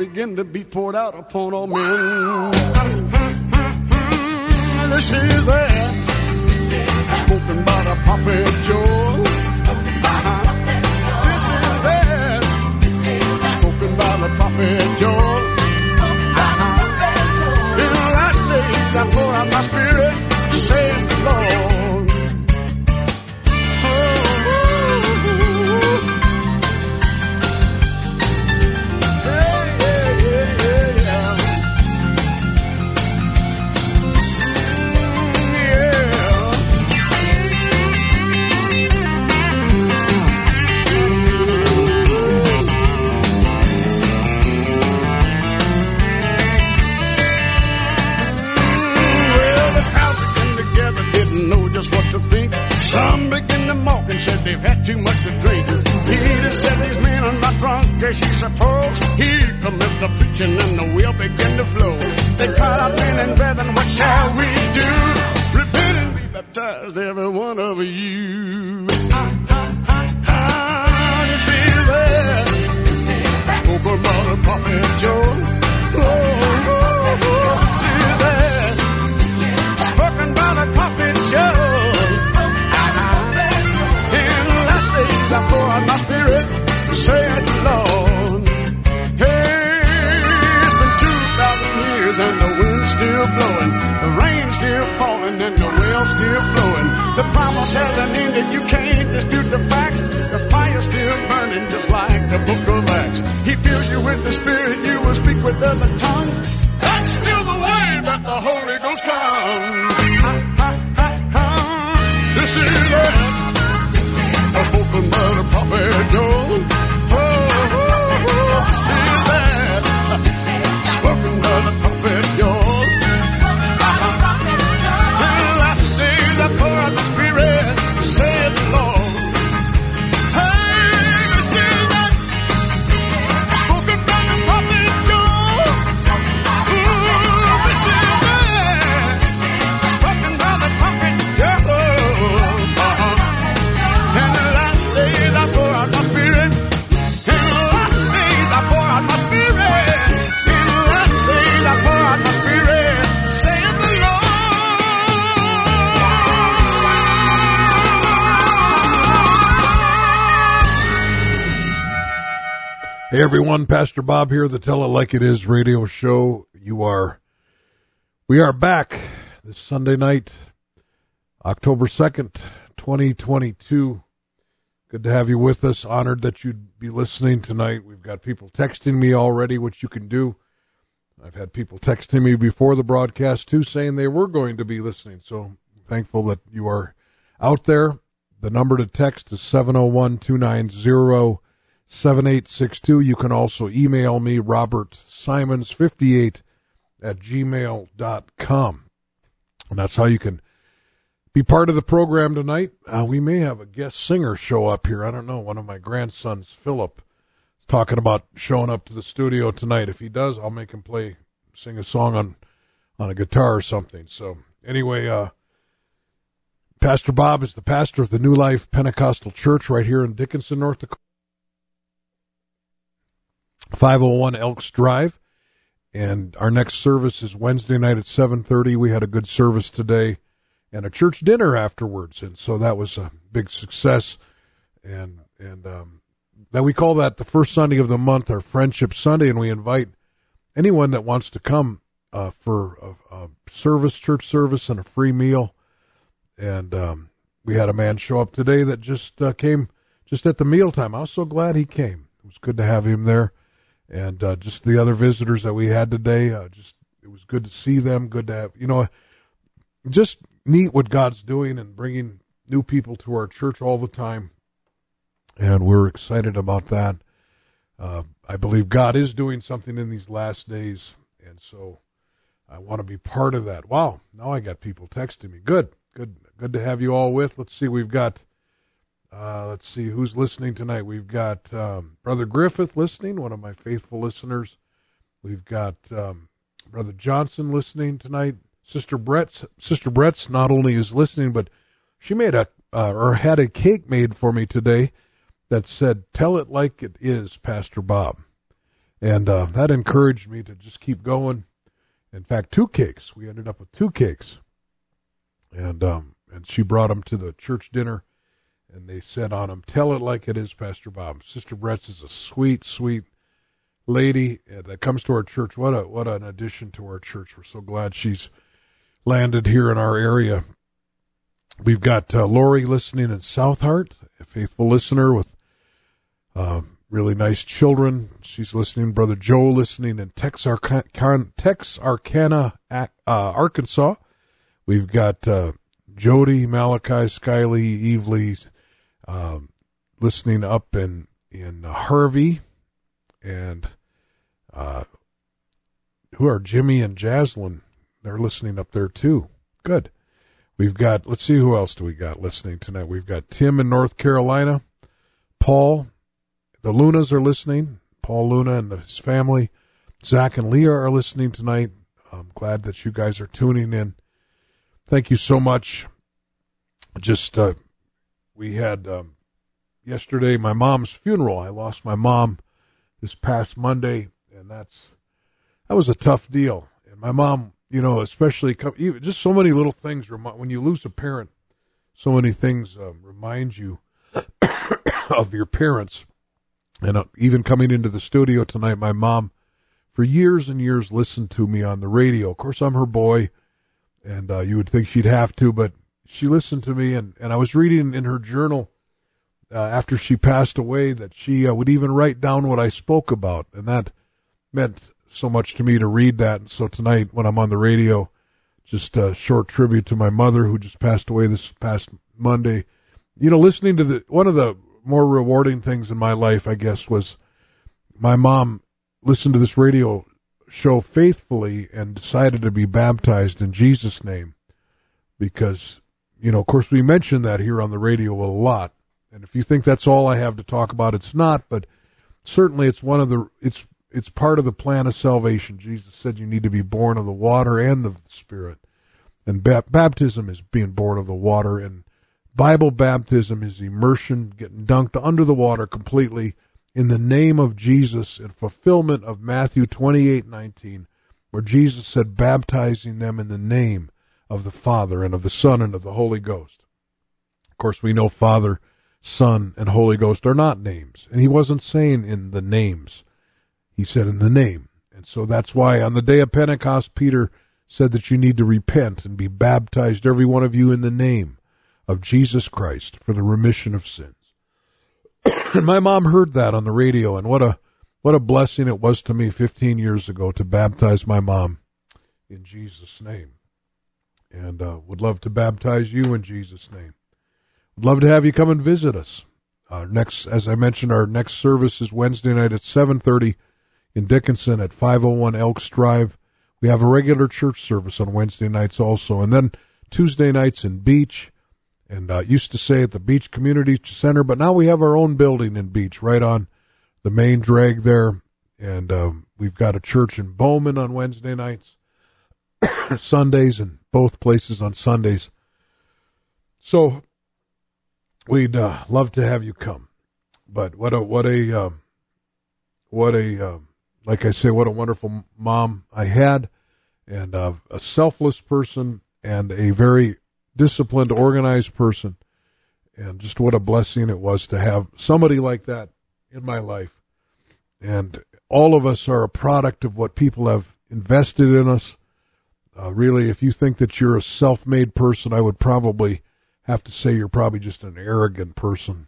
Began to be poured out upon all men. This is that spoken by the prophet Joel. This is that spoken by the prophet Joel. In the last days I pour out my spirit, saith the Lord. Some began to mock and said they've had too much to drink. Peter said these men are not drunk as you suppose. Here comes the preaching and the wheel began to flow. They cried out, men and brethren, what shall we do? Repent and be baptized, every one of you. Ah, ah, ah, ah, this is it. Spoke about the prophet. Oh, oh, oh, still falling and the well's still flowing. The promise hasn't ended, you can't dispute the facts. The fire's still burning just like the book of Acts. He fills you with the spirit, you will speak with other tongues. That's still the way that the Holy Ghost comes. Ha, ha, ha, ha. This is it. Spoken by the prophet Joel. Oh, oh, oh, is it. Spoken by the prophet Joel. Hey everyone, Pastor Bob here, the Tell It Like It Is radio show. You are, we are back this Sunday night, October 2nd, 2022. Good to have you with us. Honored that you'd be listening tonight. We've got people texting me already, which you can do. I've had people texting me before the broadcast too, saying they were going to be listening. So thankful that you are out there. The number to text is 701 290 7862. You can also email me, Robert Simons58 at gmail.com. And that's how you can be part of the program tonight. Uh, we may have a guest singer show up here. I don't know. One of my grandsons, Philip, is talking about showing up to the studio tonight. If he does, I'll make him play, sing a song on, on a guitar or something. So anyway, uh, Pastor Bob is the pastor of the New Life Pentecostal Church right here in Dickinson, North Dakota. 501 Elks Drive. And our next service is Wednesday night at 7:30. We had a good service today and a church dinner afterwards, and so that was a big success. And and um, that we call that the first Sunday of the month, our Friendship Sunday, and we invite anyone that wants to come uh, for a, a, service, church service, and a free meal. And um, we had a man show up today that just uh, came just at the mealtime. I was so glad he came. It was good to have him there, and uh, just the other visitors that we had today. Uh, just it was good to see them. Good to have you know, just neat what God's doing and bringing new people to our church all the time, and we're excited about that. Uh, I believe God is doing something in these last days, and so I want to be part of that. Wow, now I got people texting me. Good, good, good to have you all with. Let's see, we've got. Uh, let's see who's listening tonight. We've got um, Brother Griffith listening, one of my faithful listeners. We've got um, Brother Johnson listening tonight. Sister Brett's Sister Brett's not only is listening, but she made a uh, or had a cake made for me today that said "Tell it like it is, Pastor Bob," and uh, that encouraged me to just keep going. In fact, two cakes. We ended up with two cakes, and um, and she brought them to the church dinner, and they said on them, "Tell it like it is, Pastor Bob." Sister Brett's is a sweet, sweet lady uh, that comes to our church. What a what an addition to our church. We're so glad she's landed here in our area. We've got uh, Lori listening in South Heart, a faithful listener with uh, really nice children. She's listening. Brother Joe listening in Texarkana, Texarkana uh, Arkansas. We've got uh, Jody, Malachi, Skyly, Evely um, listening up in in Harvey, and uh, who are Jimmy and Jaslyn? They're listening up there too. Good. We've got. Let's see who else do we got listening tonight. We've got Tim in North Carolina, Paul the Lunas are listening. Paul Luna and his family. Zach and Leah are listening tonight. I'm glad that you guys are tuning in. Thank you so much. Just, uh, we had um, yesterday my mom's funeral. I lost my mom this past Monday, and that's that was a tough deal. And my mom, you know, especially even just so many little things. When you lose a parent, so many things um, remind you of your parents and uh, even coming into the studio tonight, my mom, for years and years, listened to me on the radio. Of course, I'm her boy, and uh, you would think she'd have to, but she listened to me. And, and I was reading in her journal uh, after she passed away that she uh, would even write down what I spoke about. And that meant so much to me to read that. And so tonight, when I'm on the radio, just a short tribute to my mother who just passed away this past Monday. You know, listening to the one of the more rewarding things in my life, I guess, was my mom listened to this radio show faithfully and decided to be baptized in Jesus' name because, you know, of course, we mention that here on the radio a lot. And if you think that's all I have to talk about, it's not, but certainly it's one of the, it's, it's part of the plan of salvation. Jesus said you need to be born of the water and of the Spirit. And ba- baptism is being born of the water and Bible baptism is immersion, getting dunked under the water completely in the name of Jesus in fulfillment of Matthew 28:19 where Jesus said baptizing them in the name of the Father and of the Son and of the Holy Ghost. Of course we know Father, Son and Holy Ghost are not names and he wasn't saying in the names. He said in the name. And so that's why on the day of Pentecost Peter said that you need to repent and be baptized every one of you in the name of Jesus Christ for the remission of sins. and my mom heard that on the radio, and what a what a blessing it was to me 15 years ago to baptize my mom in Jesus' name. And uh, would love to baptize you in Jesus' name. Would love to have you come and visit us. Our next, as I mentioned, our next service is Wednesday night at 7:30 in Dickinson at 501 Elks Drive. We have a regular church service on Wednesday nights also, and then Tuesday nights in Beach and uh, used to say at the Beach Community Center, but now we have our own building in Beach, right on the main drag there, and um, we've got a church in Bowman on Wednesday nights, Sundays, and both places on Sundays. So we'd uh, love to have you come, but what a what a uh, what a uh, like I say, what a wonderful mom I had, and uh, a selfless person and a very disciplined, organized person. And just what a blessing it was to have somebody like that in my life. And all of us are a product of what people have invested in us. Uh, really, if you think that you're a self made person, I would probably have to say you're probably just an arrogant person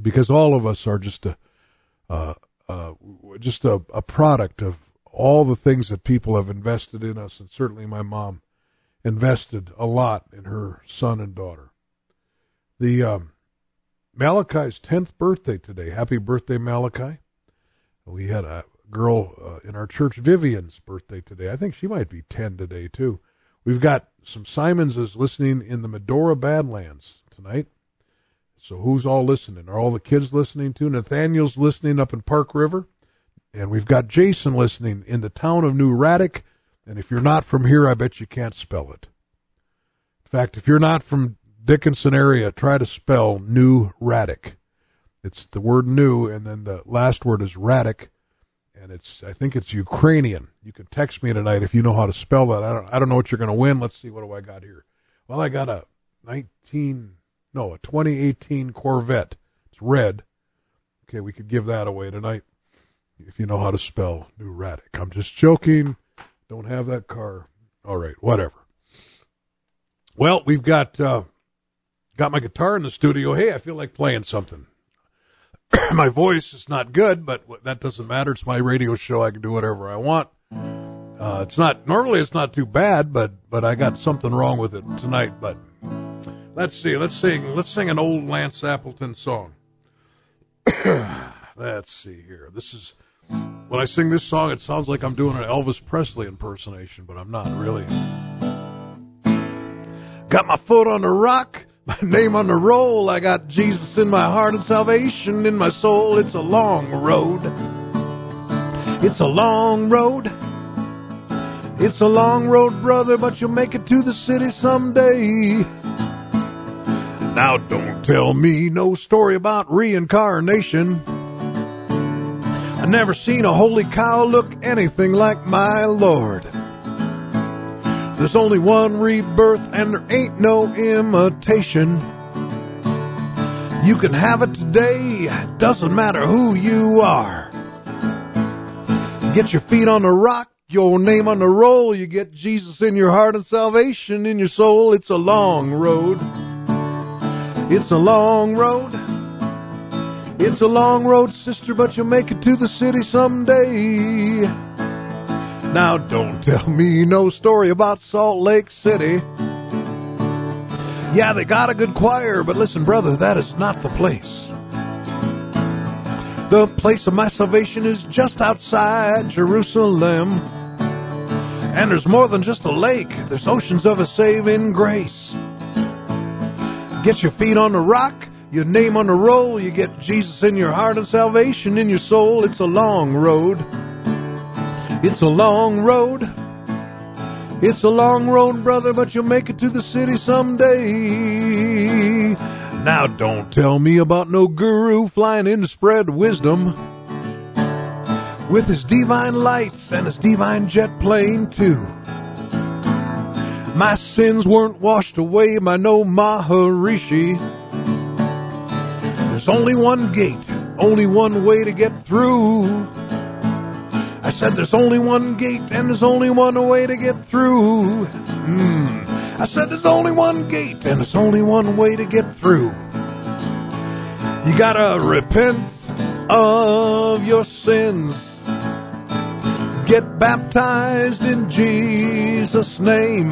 because all of us are just a uh, uh, just a, a product of all the things that people have invested in us, and certainly my mom invested a lot in her son and daughter. The um, Malachi's tenth birthday today. Happy birthday, Malachi! We had a girl uh, in our church, Vivian's birthday today. I think she might be ten today too. We've got some Simonses listening in the Medora Badlands tonight. So who's all listening? Are all the kids listening too? Nathaniel's listening up in Park River. And we've got Jason listening in the town of New Hradec. And if you're not from here, I bet you can't spell it. In fact, if you're not from Dickinson area, try to spell New Hradec. It's the word new, and then the last word is Hradec, and it's I think it's Ukrainian. You can text me tonight if you know how to spell that. I don't I don't know what you're going to win. Let's see what do I got here. Well, I got a 19 no, a 2018 Corvette. It's red. Okay, we could give that away tonight if you know how to spell New Hradec. I'm just joking. Don't have that car. All right, whatever. Well, we've got uh, got my guitar in the studio. Hey, I feel like playing something. my voice is not good, but that doesn't matter. It's my radio show. I can do whatever I want. Uh, it's not normally it's not too bad, but but I got something wrong with it tonight. But let's see. Let's sing. Let's sing an old Lance Appleton song. let's see here. This is when I sing this song. It sounds like I'm doing an Elvis Presley impersonation, but I'm not really. Got my foot on the rock my name on the roll. I got Jesus in my heart and salvation in my soul. It's a long road. It's a long road. It's a long road, brother, but you'll make it to the city someday. Now don't tell me no story about reincarnation. I never seen a holy cow look anything like my Lord. There's only one rebirth and there ain't no imitation. You can have it today, doesn't matter who you are. Get your feet on the rock, your name on the roll, you get Jesus in your heart and salvation in your soul. It's a long road. It's a long road. It's a long road, sister, but you'll make it to the city someday. Now don't tell me no story about Salt Lake City. Yeah, they got a good choir, but listen, brother, that is not the place. The place of my salvation is just outside Jerusalem. And there's more than just a lake, there's oceans of a saving grace. Get your feet on the rock, your name on the roll, you get Jesus in your heart and salvation in your soul. It's a long road. It's a long road. It's a long road, brother, but you'll make it to the city someday. Now don't tell me about no guru flying in to spread wisdom. With his divine lights and his divine jet plane too. My sins weren't washed away by no Maharishi. There's only one gate, only one way to get through. I said there's only one gate and there's only one way to get through. Mm. I said there's only one gate and there's only one way to get through. You gotta repent of your sins. Get baptized in Jesus' name.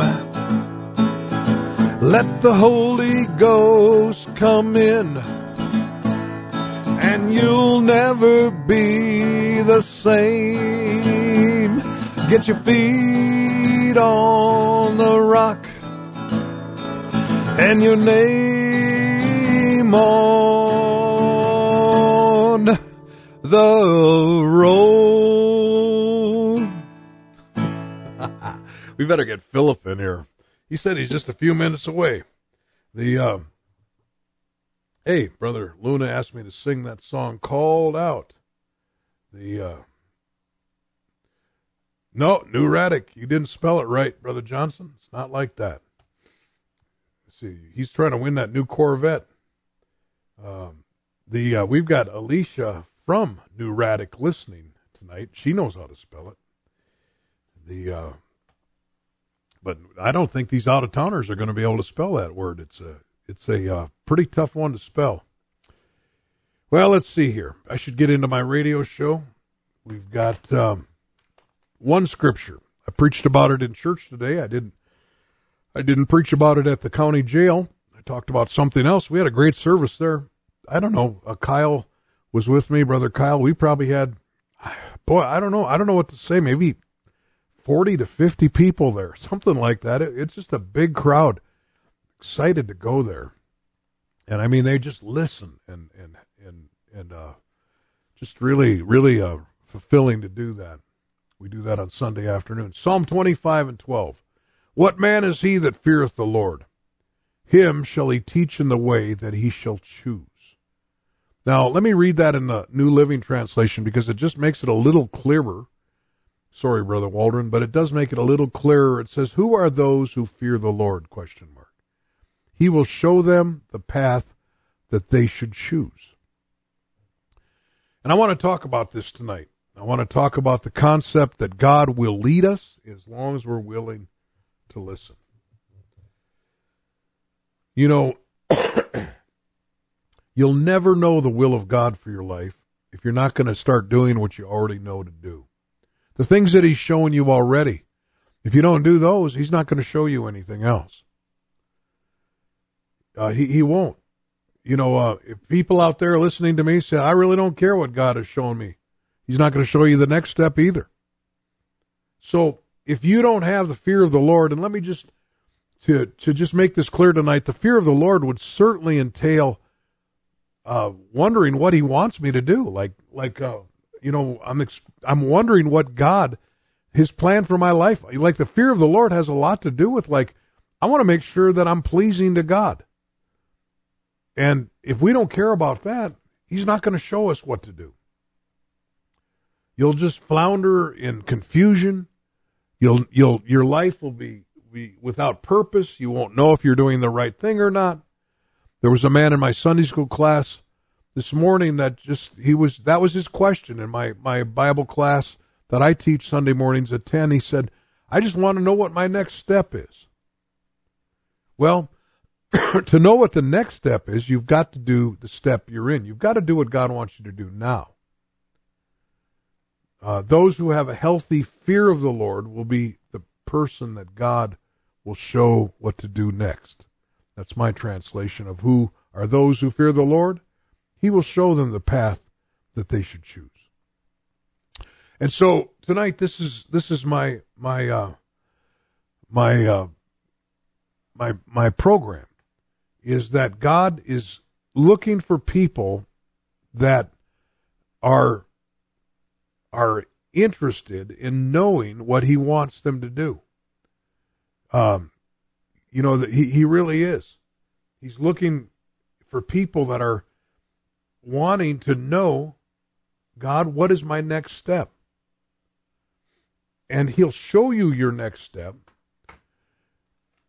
Let the Holy Ghost come in and you'll never be the same. Get your feet on the rock and your name on the road. we better get Philip in here. He said he's just a few minutes away. The uh, Hey, brother Luna asked me to sing that song called out. The uh No, New Hradec. You didn't spell it right, brother Johnson. It's not like that. Let's see, he's trying to win that new Corvette. Um, the uh, we've got Alicia from New Hradec listening tonight. She knows how to spell it. The uh, but I don't think these out of towners are going to be able to spell that word. It's a it's a uh, pretty tough one to spell. Well, let's see here. I should get into my radio show. We've got um, one scripture. I preached about it in church today. I didn't. I didn't preach about it at the county jail. I talked about something else. We had a great service there. I don't know. Uh, Kyle was with me, brother Kyle. We probably had, boy, I don't know. I don't know what to say. Maybe forty to fifty people there, something like that. It, it's just a big crowd, excited to go there, and I mean they just listen and and and and uh, just really really uh, fulfilling to do that. We do that on Sunday afternoon. Psalm 25 and 12. What man is he that feareth the Lord? Him shall he teach in the way that he shall choose. Now, let me read that in the New Living Translation because it just makes it a little clearer. Sorry, Brother Waldron, but it does make it a little clearer. It says, Who are those who fear the Lord? Question. He will show them the path that they should choose. And I want to talk about this tonight. I want to talk about the concept that God will lead us as long as we're willing to listen. You know, you'll never know the will of God for your life if you're not going to start doing what you already know to do. The things that He's showing you already, if you don't do those, He's not going to show you anything else. Uh, he, he won't. You know, uh, if people out there listening to me say, I really don't care what God has shown me, He's not going to show you the next step either. So if you don't have the fear of the Lord, and let me just to to just make this clear tonight, the fear of the Lord would certainly entail uh, wondering what He wants me to do. Like like uh, you know, I'm ex- I'm wondering what God His plan for my life. Like the fear of the Lord has a lot to do with like I want to make sure that I'm pleasing to God. And if we don't care about that, He's not going to show us what to do. You'll just flounder in confusion. You'll you'll your life will be be without purpose. You won't know if you're doing the right thing or not. There was a man in my Sunday school class this morning that just he was that was his question in my my Bible class that I teach Sunday mornings at 10. He said, "I just want to know what my next step is." Well, to know what the next step is, you've got to do the step you're in. You've got to do what God wants you to do now. Uh, those who have a healthy fear of the Lord will be the person that God will show what to do next. That's my translation of who are those who fear the Lord. He will show them the path that they should choose. And so tonight, this is this is my my uh, my uh, my my program is that God is looking for people that are are interested in knowing what he wants them to do. Um, you know, he, he really is. He's looking for people that are wanting to know, God, what is my next step? And he'll show you your next step.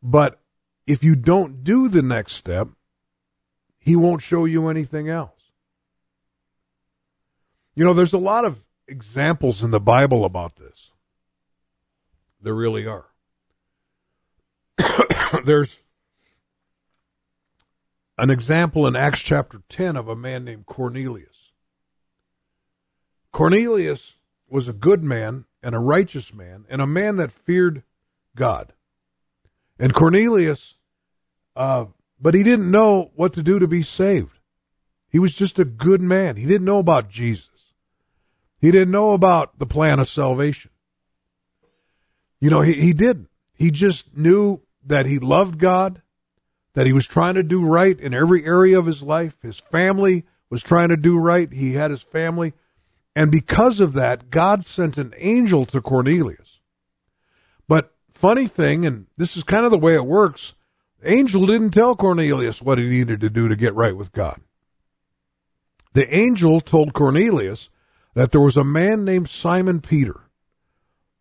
But if you don't do the next step, he won't show you anything else. You know, there's a lot of examples in the Bible about this. There really are. There's an example in Acts chapter 10 of a man named Cornelius. Cornelius was a good man and a righteous man and a man that feared God. And Cornelius, uh, but he didn't know what to do to be saved. He was just a good man. He didn't know about Jesus. He didn't know about the plan of salvation. You know, he, he didn't. He just knew that he loved God, that he was trying to do right in every area of his life. His family was trying to do right. He had his family. And because of that, God sent an angel to Cornelius. But funny thing, and this is kind of the way it works, angel didn't tell Cornelius what he needed to do to get right with God. The angel told Cornelius that there was a man named Simon Peter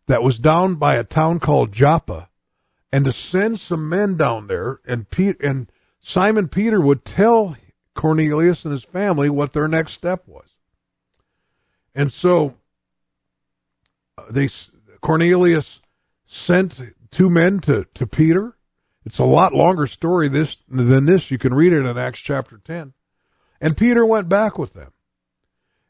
that was down by a town called Joppa and to send some men down there and Pete and Simon Peter would tell Cornelius and his family what their next step was. And so uh, they Cornelius sent two men to, to Peter. It's a lot longer story this than this. You can read it in Acts chapter 10. And Peter went back with them.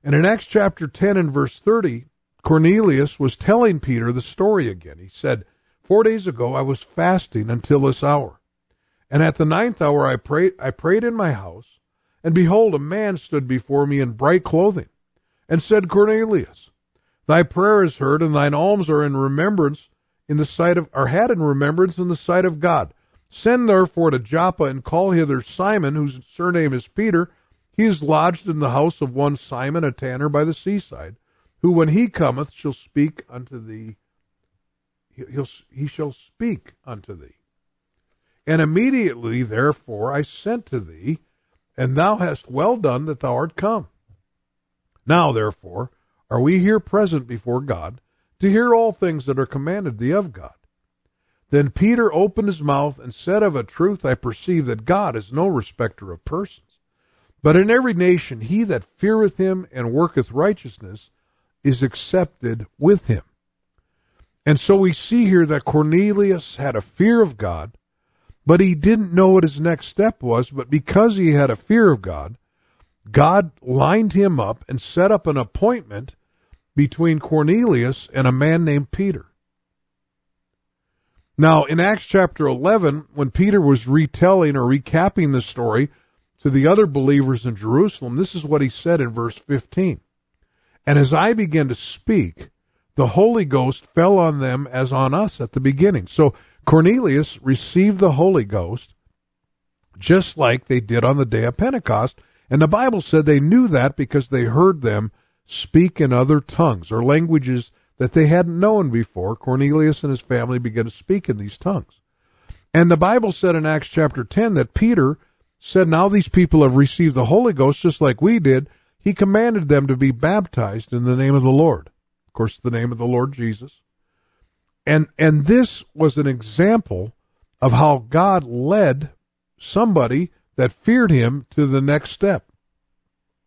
And in Acts chapter 10 and verse 30, Cornelius was telling Peter the story again. He said, Four days ago I was fasting until this hour. And at the ninth hour I prayed I prayed in my house, and behold a man stood before me in bright clothing, and said, Cornelius, thy prayer is heard, and thine alms are in remembrance in the sight of are had in remembrance in the sight of God. Send therefore to Joppa and call hither Simon, whose surname is Peter. He is lodged in the house of one Simon, a tanner by the seaside, who when he cometh shall speak unto thee. He'll, he shall speak unto thee. And immediately, therefore, I sent to thee, and thou hast well done that thou art come. Now, therefore, are we here present before God to hear all things that are commanded thee of God. Then Peter opened his mouth and said, Of a truth I perceive that God is no respecter of persons. But in every nation he that feareth him and worketh righteousness is accepted with him. And so we see here that Cornelius had a fear of God, but he didn't know what his next step was. But because he had a fear of God, God lined him up and set up an appointment between Cornelius and a man named Peter. Now, in Acts chapter 11, when Peter was retelling or recapping the story to the other believers in Jerusalem, this is what he said in verse 15. And as I began to speak, the Holy Ghost fell on them as on us at the beginning. So Cornelius received the Holy Ghost just like they did on the day of Pentecost. And the Bible said they knew that because they heard them speak in other tongues or languages that they hadn't known before. Cornelius and his family began to speak in these tongues. And the Bible said in Acts chapter 10 that Peter said, Now these people have received the Holy Ghost just like we did. He commanded them to be baptized in the name of the Lord. Of course, the name of the Lord Jesus. And, and this was an example of how God led somebody that feared him to the next step.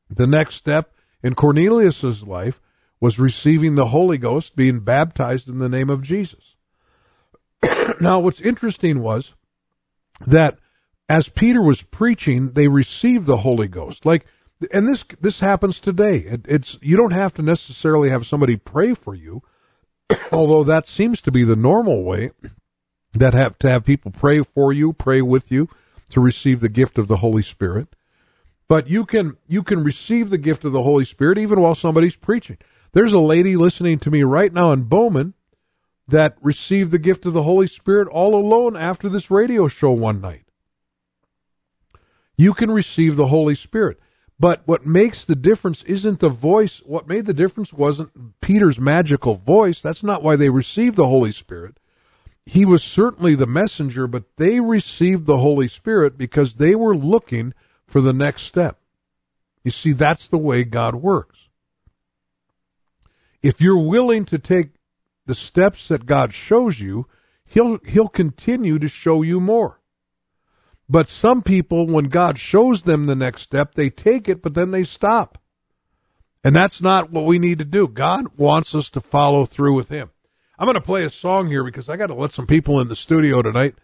The next step in Cornelius's life was receiving the Holy Ghost, being baptized in the name of Jesus. now, what's interesting was that as Peter was preaching, they received the Holy Ghost. Like, and this this happens today. It, it's you don't have to necessarily have somebody pray for you, although that seems to be the normal way that have to have people pray for you, pray with you to receive the gift of the Holy Spirit. But you can you can receive the gift of the Holy Spirit even while somebody's preaching. There's a lady listening to me right now in Bowman that received the gift of the Holy Spirit all alone after this radio show one night. You can receive the Holy Spirit. But what makes the difference isn't the voice. What made the difference wasn't Peter's magical voice. That's not why they received the Holy Spirit. He was certainly the messenger, but they received the Holy Spirit because they were looking for the next step. You see, that's the way God works. If you're willing to take the steps that God shows you, he'll he'll continue to show you more. But some people when God shows them the next step, they take it but then they stop. And that's not what we need to do. God wants us to follow through with him. I'm going to play a song here because I got to let some people in the studio tonight.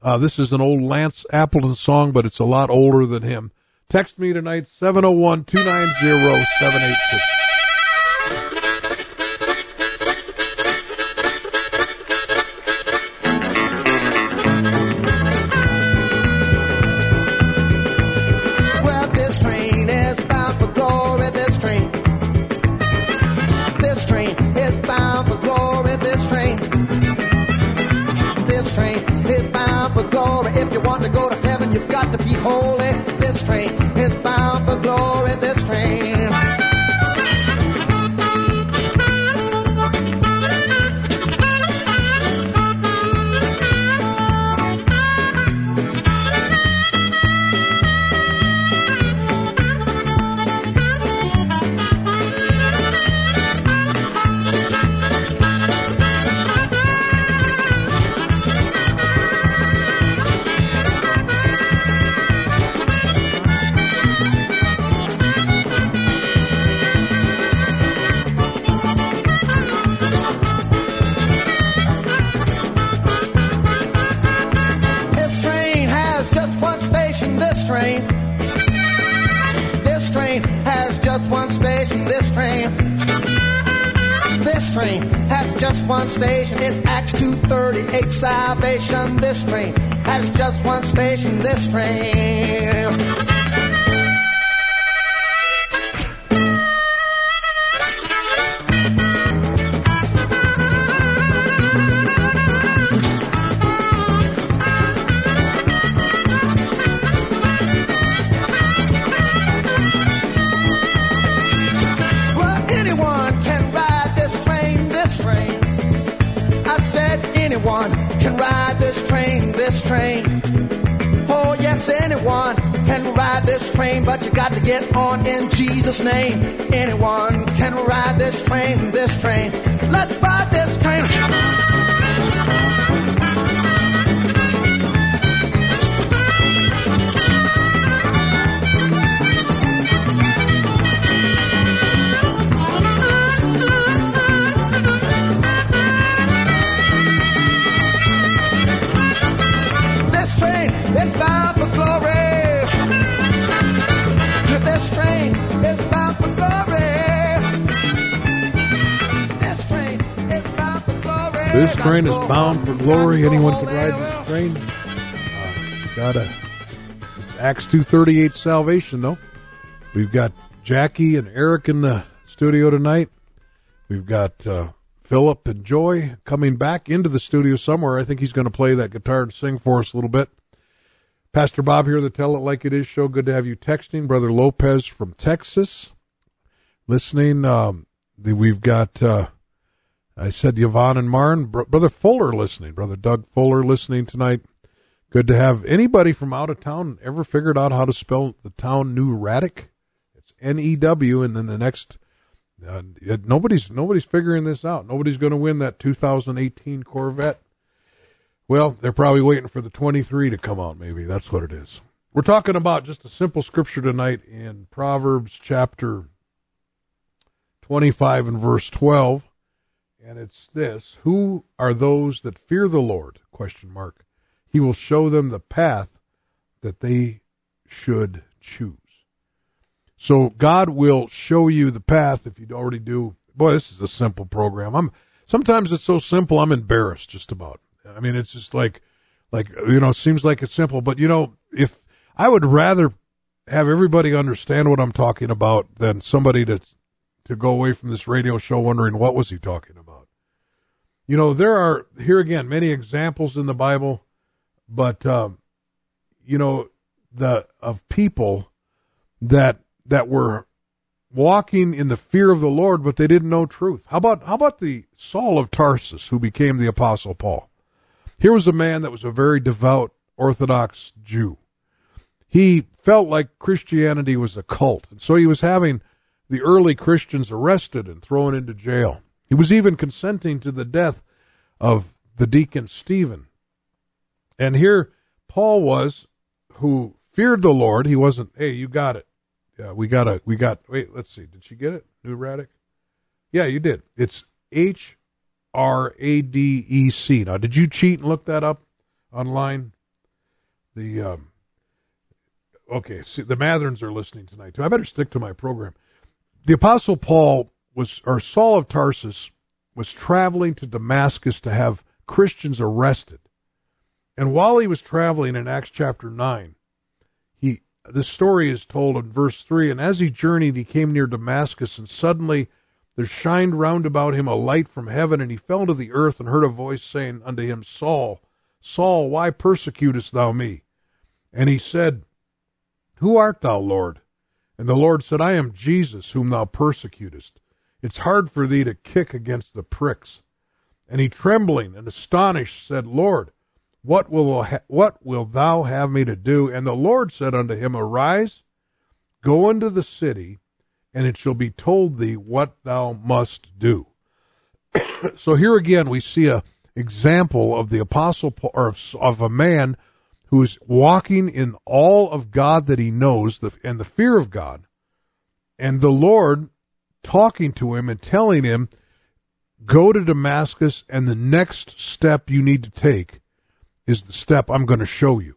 Uh, this is an old Lance Appleton song, but it's a lot older than him. Text me tonight, 701 290 786. Holy. This salvation. This train has just one station. This train. Bound for glory. Anyone can ride this train. Uh, got a it's Acts two thirty eight salvation though. We've got Jackie and Eric in the studio tonight. We've got uh, Philip and Joy coming back into the studio somewhere. I think he's going to play that guitar and sing for us a little bit. Pastor Bob here, the Tell It Like It Is show. Good to have you texting. Brother Lopez from Texas listening. Um, the, we've got, uh, I said Yvonne and Marn. Br- Brother Fuller listening. Brother Doug Fuller listening tonight. Good to have anybody from out of town ever figured out how to spell the town New Hradec? It's N E W, and then the next. Uh, nobody's nobody's figuring this out. Nobody's going to win that 2018 Corvette. Well, they're probably waiting for the 23 to come out. Maybe that's what it is. We're talking about just a simple scripture tonight in Proverbs chapter 25 and verse 12, and it's this: Who are those that fear the Lord? Question mark. He will show them the path that they should choose. So God will show you the path if you already do. Boy, this is a simple program. I'm sometimes it's so simple I'm embarrassed just about. I mean, it's just like like you know, seems like it's simple, but you know, if I would rather have everybody understand what I'm talking about than somebody to to go away from this radio show wondering what was he talking about. You know, there are here again many examples in the Bible, but um, you know the of people that that were walking in the fear of the Lord, but they didn't know truth. How about how about the Saul of Tarsus who became the apostle Paul? Here was a man that was a very devout Orthodox Jew. He felt like Christianity was a cult, and so he was having the early Christians arrested and thrown into jail. He was even consenting to the death of the deacon Stephen. And here Paul was, who feared the Lord. He wasn't, hey, you got it. Yeah, we got a, we got, wait, let's see. Did she get it? New Hradec? Yeah, you did. It's H R A D E C. Now, did you cheat and look that up online? The, um, okay, see, the Matherns are listening tonight too. I better stick to my program. The Apostle Paul was, or Saul of Tarsus, was traveling to Damascus to have Christians arrested. And while he was traveling in Acts chapter 9, he, the story is told in verse 3 And as he journeyed, he came near Damascus, and suddenly there shined round about him a light from heaven, and he fell to the earth and heard a voice saying unto him, Saul, Saul, why persecutest thou me? And he said, Who art thou, Lord? And the Lord said, I am Jesus, whom thou persecutest. It's hard for thee to kick against the pricks. And he, trembling and astonished, said, Lord, what will, what will thou have me to do? And the Lord said unto him, Arise, go into the city, and it shall be told thee what thou must do. so here again we see a example of the apostle or of, a man who's walking in all of God that he knows and the fear of God, and the Lord talking to him and telling him, go to Damascus, and the next step you need to take is the step I'm going to show you.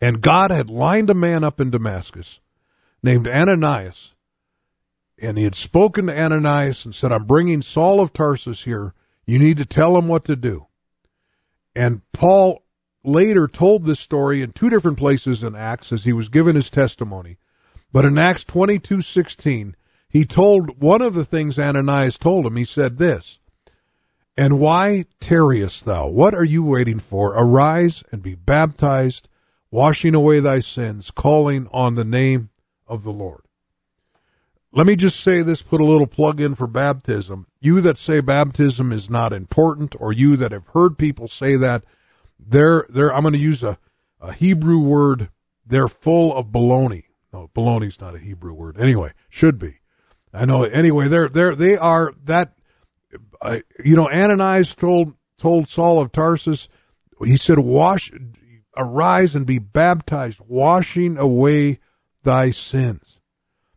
And God had lined a man up in Damascus named Ananias, and he had spoken to Ananias and said, I'm bringing Saul of Tarsus here. You need to tell him what to do. And Paul later told this story in two different places in Acts as he was given his testimony. But in Acts 22:16, he told one of the things Ananias told him. He said this, "And why tarriest thou? What are you waiting for? Arise and be baptized, washing away thy sins, calling on the name of the Lord." Let me just say this, put a little plug in for baptism. You that say baptism is not important, or you that have heard people say that, they're, they're, I'm going to use a, a Hebrew word. They're full of baloney. No, baloney's not a Hebrew word. Anyway, should be. I know. Anyway, they're, they're, they are that, uh, you know, Ananias told, told Saul of Tarsus, he said, wash, arise and be baptized, washing away thy sins.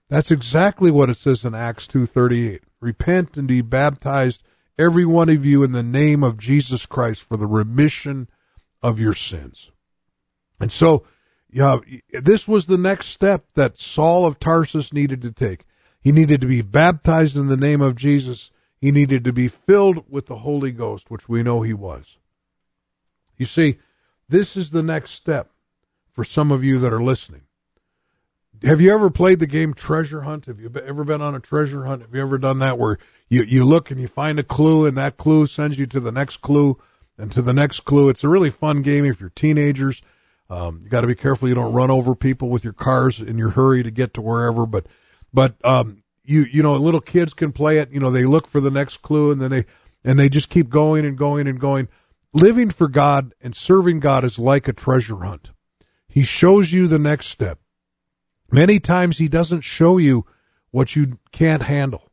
That's exactly what it says in Acts 2.38. Repent and be baptized, every one of you, in the name of Jesus Christ for the remission of your sins. And so, yeah, this was the next step that Saul of Tarsus needed to take. He needed to be baptized in the name of Jesus. He needed to be filled with the Holy Ghost, which we know he was. You see, this is the next step for some of you that are listening. Have you ever played the game Treasure Hunt? Have you ever been on a treasure hunt? Have you ever done that where you, you look and you find a clue and that clue sends you to the next clue and to the next clue. It's a really fun game if you're teenagers. Um, you got to be careful you don't run over people with your cars in your hurry to get to wherever. But, but um, you you know, little kids can play it. You know, they look for the next clue and then they and they just keep going and going and going. Living for God and serving God is like a treasure hunt. He shows you the next step. Many times he doesn't show you what you can't handle.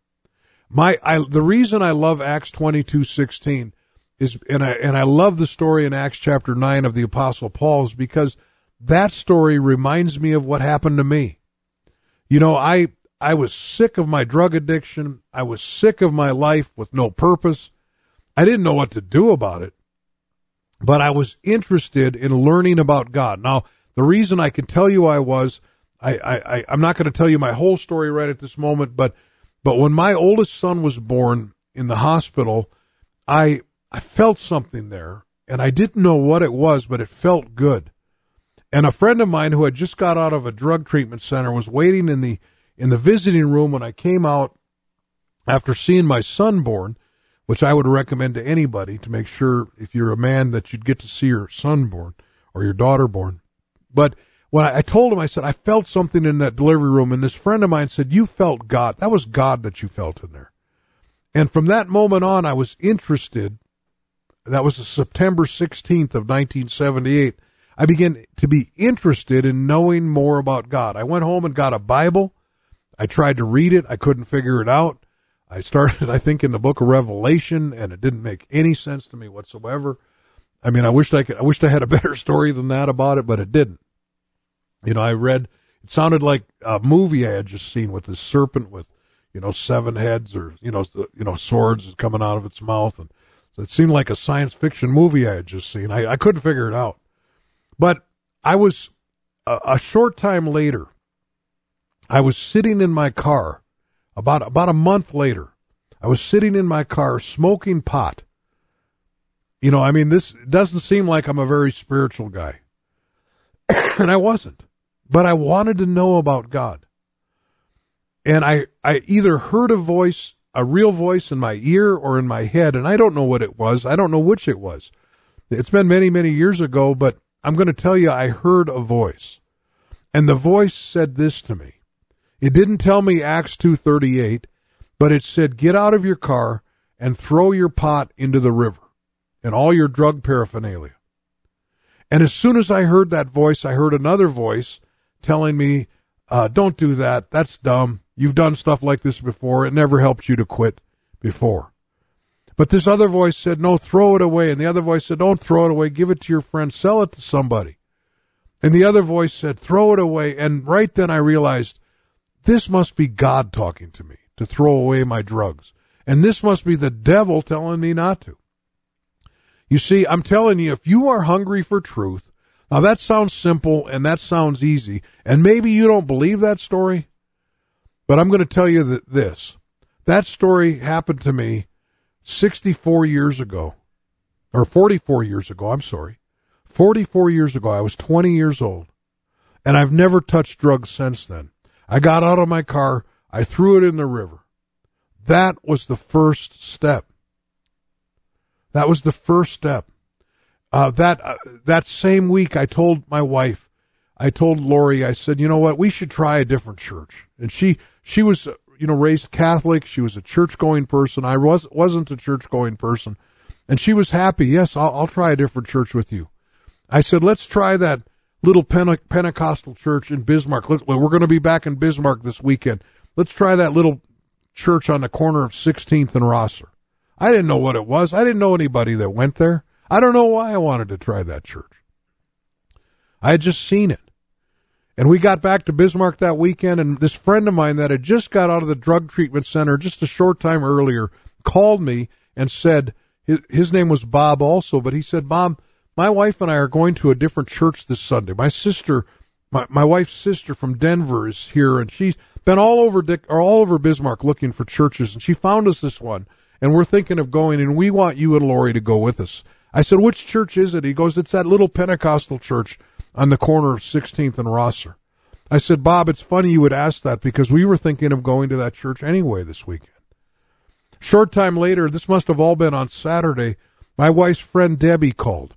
My I the reason I love Acts twenty two sixteen is and I and I love the story in Acts chapter 9 of the apostle Paul's because that story reminds me of what happened to me. You know, I I was sick of my drug addiction. I was sick of my life with no purpose. I didn't know what to do about it. But I was interested in learning about God. Now, the reason I can tell you I was I, I, I'm not going to tell you my whole story right at this moment, but but when my oldest son was born in the hospital, I I felt something there and I didn't know what it was, but it felt good. And a friend of mine who had just got out of a drug treatment center was waiting in the in the visiting room when I came out after seeing my son born, which I would recommend to anybody to make sure if you're a man that you'd get to see your son born or your daughter born. But when I, I told him, I said, I felt something in that delivery room, and this friend of mine said, You felt God. That was God that you felt in there. And from that moment on, I was interested that was September 16th of 1978. I began to be interested in knowing more about God. I went home and got a Bible. I tried to read it. I couldn't figure it out. I started, I think, in the book of Revelation and it didn't make any sense to me whatsoever. I mean, I wished I could, I wished I had a better story than that about it, but it didn't. You know, I read, it sounded like a movie I had just seen with this serpent with, you know, seven heads or, you know, you know, swords coming out of its mouth and it seemed like a science fiction movie I had just seen. I, I couldn't figure it out. But I was, a, a short time later, I was sitting in my car, about, about a month later, I was sitting in my car smoking pot. You know, I mean, this doesn't seem like I'm a very spiritual guy. and I wasn't. But I wanted to know about God. And I, I either heard a voice a real voice in my ear or in my head, and I don't know what it was. I don't know which it was. It's been many, many years ago, but I'm going to tell you, I heard a voice. And the voice said this to me. It didn't tell me Acts 2.38, but it said, get out of your car and throw your pot into the river and all your drug paraphernalia. And as soon as I heard that voice, I heard another voice telling me, uh, don't do that. That's dumb. You've done stuff like this before. It never helped you to quit before. But this other voice said, no, throw it away. And the other voice said, don't throw it away. Give it to your friend. Sell it to somebody. And the other voice said, throw it away. And right then I realized this must be God talking to me to throw away my drugs. And this must be the devil telling me not to. You see, I'm telling you, if you are hungry for truth, now that sounds simple and that sounds easy. And maybe you don't believe that story, But I'm going to tell you that this that story happened to me 64 years ago, or 44 years ago. I'm sorry. 44 years ago. I was 20 years old, and I've never touched drugs since then. I got out of my car, I threw it in the river. That was the first step. That was the first step. Uh, that uh, that same week, I told my wife, I told Lori, I said, you know what, we should try a different church. And she she was uh, you know raised Catholic. She was a church going person. I was wasn't a church going person, and she was happy. Yes, I'll, I'll try a different church with you. I said, let's try that little Pente- Pentecostal church in Bismarck. Let's, well, we're going to be back in Bismarck this weekend. Let's try that little church on the corner of 16th and Rosser. I didn't know what it was. I didn't know anybody that went there. I don't know why I wanted to try that church. I had just seen it. And we got back to Bismarck that weekend, and this friend of mine that had just got out of the drug treatment center just a short time earlier called me and said, his, his name was Bob also, but he said, Bob, my wife and I are going to a different church this Sunday. My sister, my, my wife's sister from Denver is here, and she's been all over Dick or all over Bismarck looking for churches, and she found us this one, and we're thinking of going, and we want you and Lori to go with us. I said, which church is it? He goes, it's that little Pentecostal church on the corner of 16th and Rosser. I said, Bob, it's funny you would ask that because we were thinking of going to that church anyway this weekend. Short time later, this must have all been on Saturday, my wife's friend Debbie called.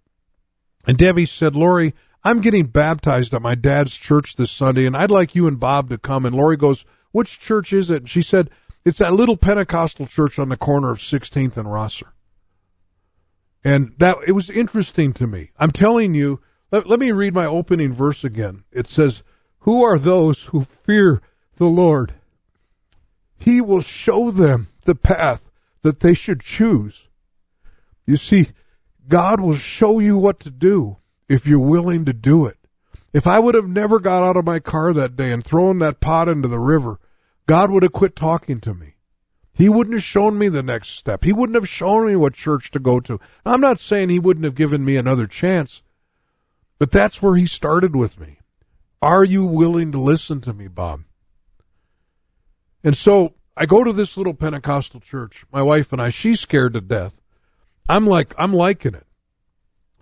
And Debbie said, Lori, I'm getting baptized at my dad's church this Sunday, and I'd like you and Bob to come. And Lori goes, Which church is it? And she said, It's that little Pentecostal church on the corner of 16th and Rosser. And that it was interesting to me. I'm telling you, let, let me read my opening verse again. It says, Who are those who fear the Lord? He will show them the path that they should choose. You see, God will show you what to do if you're willing to do it. If I would have never got out of my car that day and thrown that pot into the river, God would have quit talking to me. He wouldn't have shown me the next step. He wouldn't have shown me what church to go to. I'm not saying he wouldn't have given me another chance, but that's where he started with me. Are you willing to listen to me, Bob? And so I go to this little Pentecostal church. My wife and I, she's scared to death. I'm like, I'm liking it.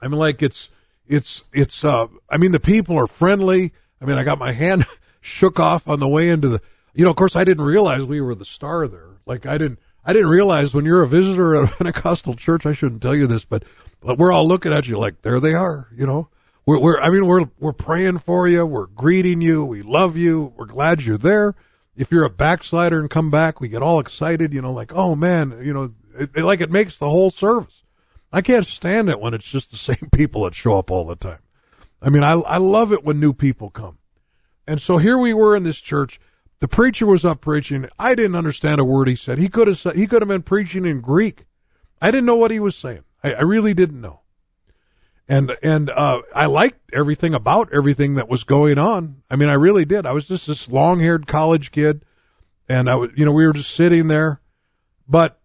I'm like, it's, it's, it's, uh, I mean, the people are friendly. I mean, I got my hand shook off on the way into the, you know, of course, I didn't realize we were the star there. Like, I didn't, I didn't realize when you're a visitor at a Pentecostal church, I shouldn't tell you this, but, we're all looking at you like, there they are, you know. We're, we're, I mean, we're, we're praying for you. We're greeting you. We love you. We're glad you're there. If you're a backslider and come back, we get all excited, you know, like, oh man, you know, it, it, like it makes the whole service. I can't stand it when it's just the same people that show up all the time. I mean, I, I love it when new people come. And so here we were in this church. The preacher was up preaching. I didn't understand a word he said. He could have said, he could have been preaching in Greek. I didn't know what he was saying. I, I really didn't know and and uh, I liked everything about everything that was going on. I mean, I really did. I was just this long-haired college kid, and I was, you know, we were just sitting there. But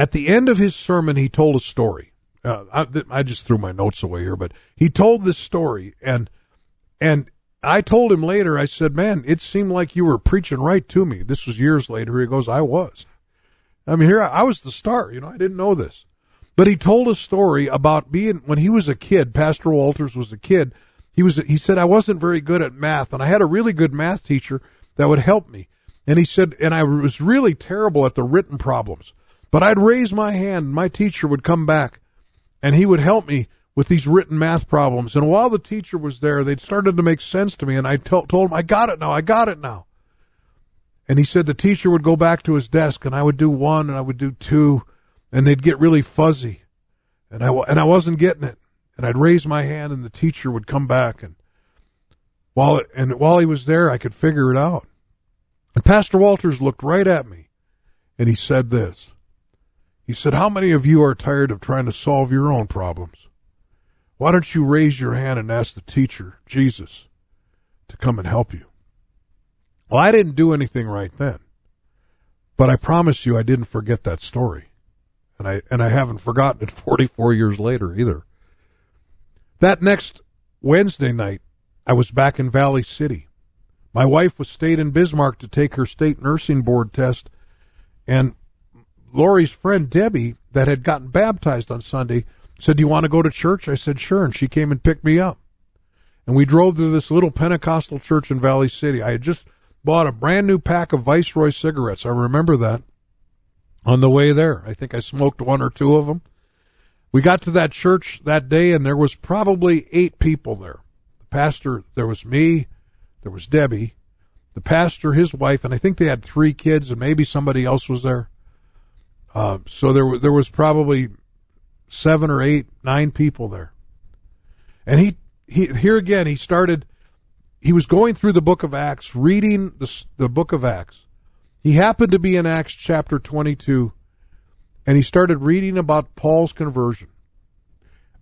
at the end of his sermon, he told a story. Uh, I, I just threw my notes away here, but he told this story, and and I told him later. I said, "Man, it seemed like you were preaching right to me." This was years later. He goes, "I was." I mean, here I, I was the star. You know, I didn't know this. But he told a story about being when he was a kid. Pastor Walters was a kid. He was. He said I wasn't very good at math, and I had a really good math teacher that would help me. And he said, and I was really terrible at the written problems. But I'd raise my hand, and my teacher would come back, and he would help me with these written math problems. And while the teacher was there, they'd started to make sense to me. And I t- told him, I got it now. I got it now. And he said the teacher would go back to his desk, and I would do one, and I would do two, and they'd get really fuzzy, and I and I wasn't getting it, and I'd raise my hand, and the teacher would come back, and while and while he was there, I could figure it out. And Pastor Walters looked right at me, and he said this. He said, "How many of you are tired of trying to solve your own problems? Why don't you raise your hand and ask the teacher, Jesus, to come and help you?" Well, I didn't do anything right then, but I promise you, I didn't forget that story and I and I haven't forgotten it 44 years later either. That next Wednesday night, I was back in Valley City. My wife was stayed in Bismarck to take her state nursing board test, and Lori's friend Debbie, that had gotten baptized on Sunday, said, "Do you want to go to church?" I said, "Sure," and she came and picked me up, and we drove to this little Pentecostal church in Valley City. I had just bought a brand new pack of Viceroy cigarettes. I remember that on the way there. I think I smoked one or two of them. We got to that church that day, and there was probably eight people there. The pastor, there was me, there was Debbie, the pastor, his wife, and I think they had three kids, and maybe somebody else was there. Uh, so there, there was probably seven or eight, nine people there. And he, he, here again, he started, he was going through the book of Acts, reading the, the book of Acts. He happened to be in Acts chapter 22, and he started reading about Paul's conversion.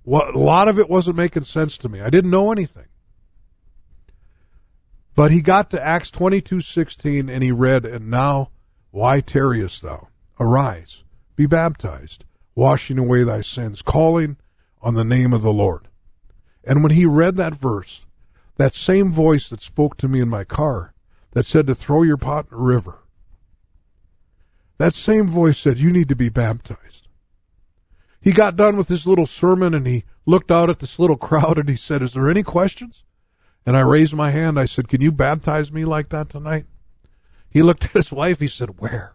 A lot of it wasn't making sense to me. I didn't know anything. But he got to Acts 22:16 and he read, "And now why tarriest thou? Arise, be baptized, washing away thy sins, calling on the name of the Lord." And when he read that verse, that same voice that spoke to me in my car that said to throw your pot in the river, that same voice said, You need to be baptized. He got done with his little sermon and he looked out at this little crowd and he said, Is there any questions? And I raised my hand. I said, Can you baptize me like that tonight? He looked at his wife. He said, Where?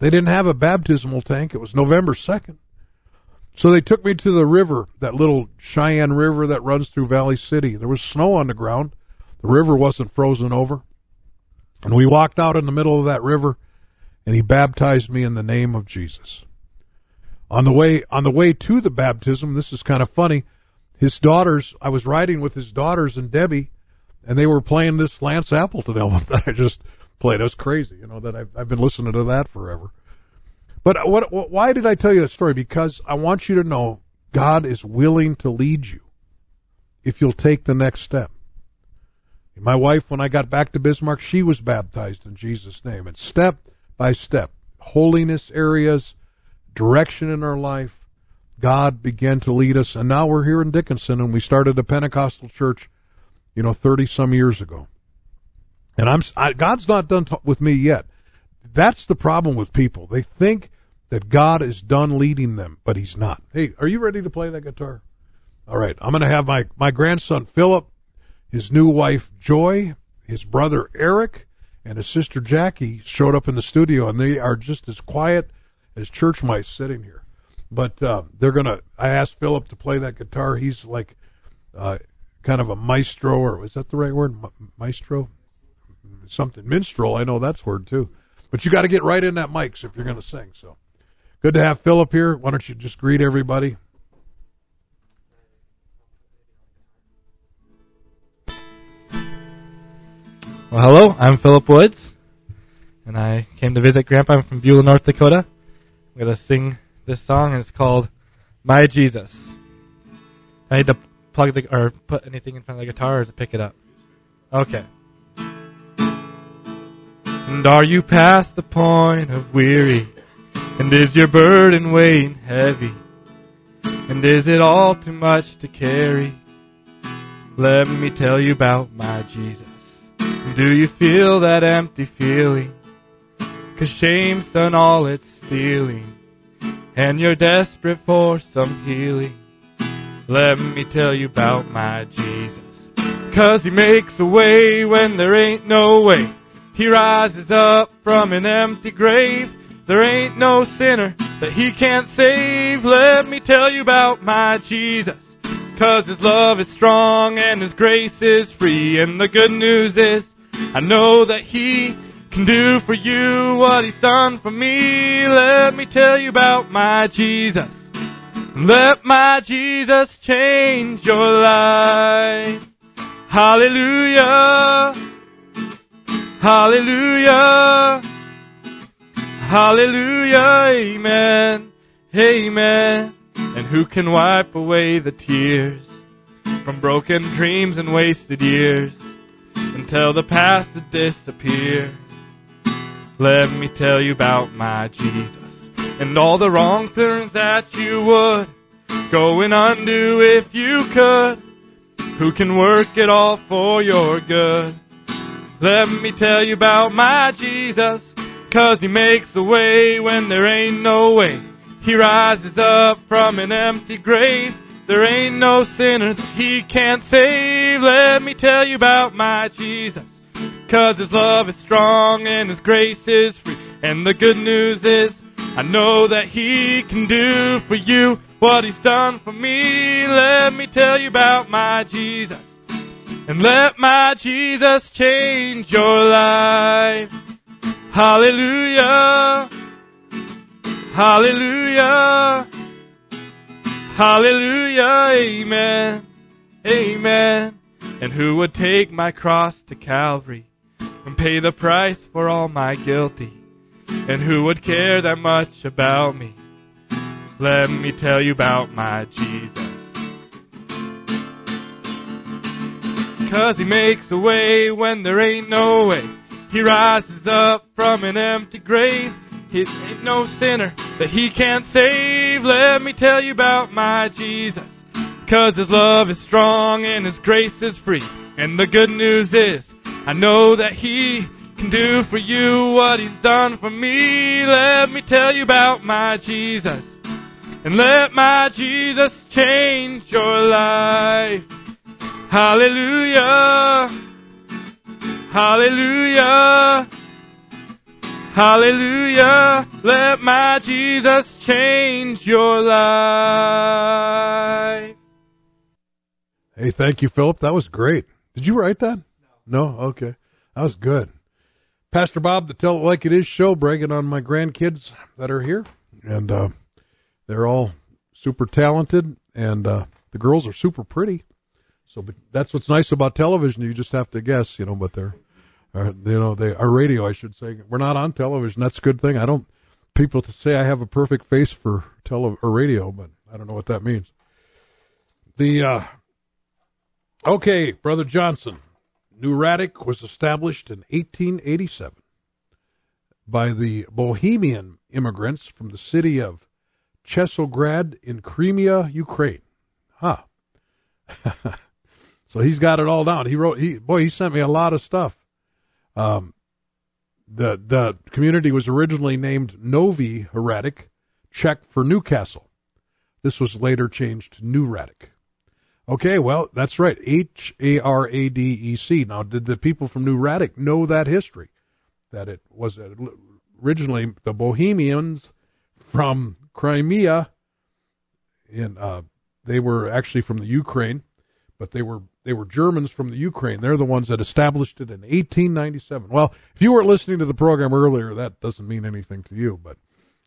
They didn't have a baptismal tank. It was November 2nd. So they took me to the river, that little Sheyenne River that runs through Valley City. There was snow on the ground. The river wasn't frozen over. And we walked out in the middle of that river and he baptized me in the name of Jesus. On the way on the way to the baptism, this is kind of funny his daughters, I was riding with his daughters and Debbie, and they were playing this Lance Appleton album that I just was crazy, you know, that I've, I've been listening to that forever. But what, what, why did I tell you that story? Because I want you to know God is willing to lead you if you'll take the next step. My wife, when I got back to Bismarck, she was baptized in Jesus' name. And step by step, holiness areas, direction in our life, God began to lead us, and now we're here in Dickinson, and we started a Pentecostal church, you know, thirty some years ago. And I'm I, God's not done t- with me yet. That's the problem with people. They think that God is done leading them, but He's not. Hey, are you ready to play that guitar? All right, I'm going to have my my grandson Philip, his new wife Joy, his brother Eric, and his sister Jackie showed up in the studio, and they are just as quiet as church mice sitting here. But uh, they're gonna. I asked Philip to play that guitar. He's like uh, kind of a maestro, or is that the right word? maestro, something minstrel. I know that's word too. But you got to get right in that mics if you're going to sing. So good to have Philip here. Why don't you just greet everybody? Well, hello, I'm Philip Woods, and I came to visit Grandpa. I'm from Beulah, North Dakota. I'm going to sing this song, and it's called My Jesus. I need to plug the or put anything in front of the guitar or to pick it up. Okay. And are you past the point of weary? And is your burden weighing heavy? And is it all too much to carry? Let me tell you about my Jesus. Do you feel that empty feeling? Cause shame's done all its stealing and you're desperate for some healing, let me tell you about my Jesus. Cause he makes a way when there ain't no way. He rises up from an empty grave. There ain't no sinner that he can't save. Let me tell you about my Jesus. Cause his love is strong and his grace is free. And the good news is, I know that he can do for you what he's done for me. Let me tell you about my Jesus. Let my Jesus change your life. Hallelujah. Hallelujah. Hallelujah. Amen. Amen. And who can wipe away the tears from broken dreams and wasted years until the past had disappeared? Let me tell you about my Jesus and all the wrong turns that you would go and undo if you could. Who can work it all for your good? Let me tell you about my Jesus, cause he makes a way when there ain't no way. He rises up from an empty grave. There ain't no sinner that he can't save. Let me tell you about my Jesus, cause his love is strong and his grace is free. And the good news is, I know that he can do for you what he's done for me. Let me tell you about my Jesus. And let my Jesus change your life. Hallelujah. Hallelujah. Hallelujah. Amen. Amen. And who would take my cross to Calvary and pay the price for all my guilty? And who would care that much about me? Let me tell you about my Jesus. Cause he makes a way when there ain't no way. He rises up from an empty grave. He ain't no sinner that he can't save. Let me tell you about my Jesus. Cause his love is strong and his grace is free. And the good news is, I know that he can do for you what he's done for me. Let me tell you about my Jesus. And let my Jesus change your life. Hallelujah. Hallelujah. Hallelujah. Let my Jesus change your life. Hey, thank you, Philip. That was great. Did you write that? No. No? Okay. That was good. Pastor Bob, the Tell It Like It Is show, bragging on my grandkids that are here. And uh, they're all super talented, and uh, the girls are super pretty. So but that's what's nice about television. You just have to guess, you know, but they're, uh, you know, they are radio, I should say. We're not on television. That's a good thing. I don't, people to say I have a perfect face for tele or radio, but I don't know what that means. The, uh, okay, Brother Johnson, New Hradec was established in 1887 by the Bohemian immigrants from the city of Chesolgrad in Crimea, Ukraine. Huh. so he's got it all down. He wrote, he, boy, he sent me a lot of stuff. Um, the, the community was originally named Novi Hradec, Czech for Newcastle. This was later changed to New Hradec. Okay, well, that's right. H A R A D E C. Now, did the people from New Hradec know that history? That it was originally the Bohemians from Crimea, and uh, they were actually from the Ukraine, but they were they were Germans from the Ukraine. They're the ones that established it in 1897. Well, if you weren't listening to the program earlier, that doesn't mean anything to you. But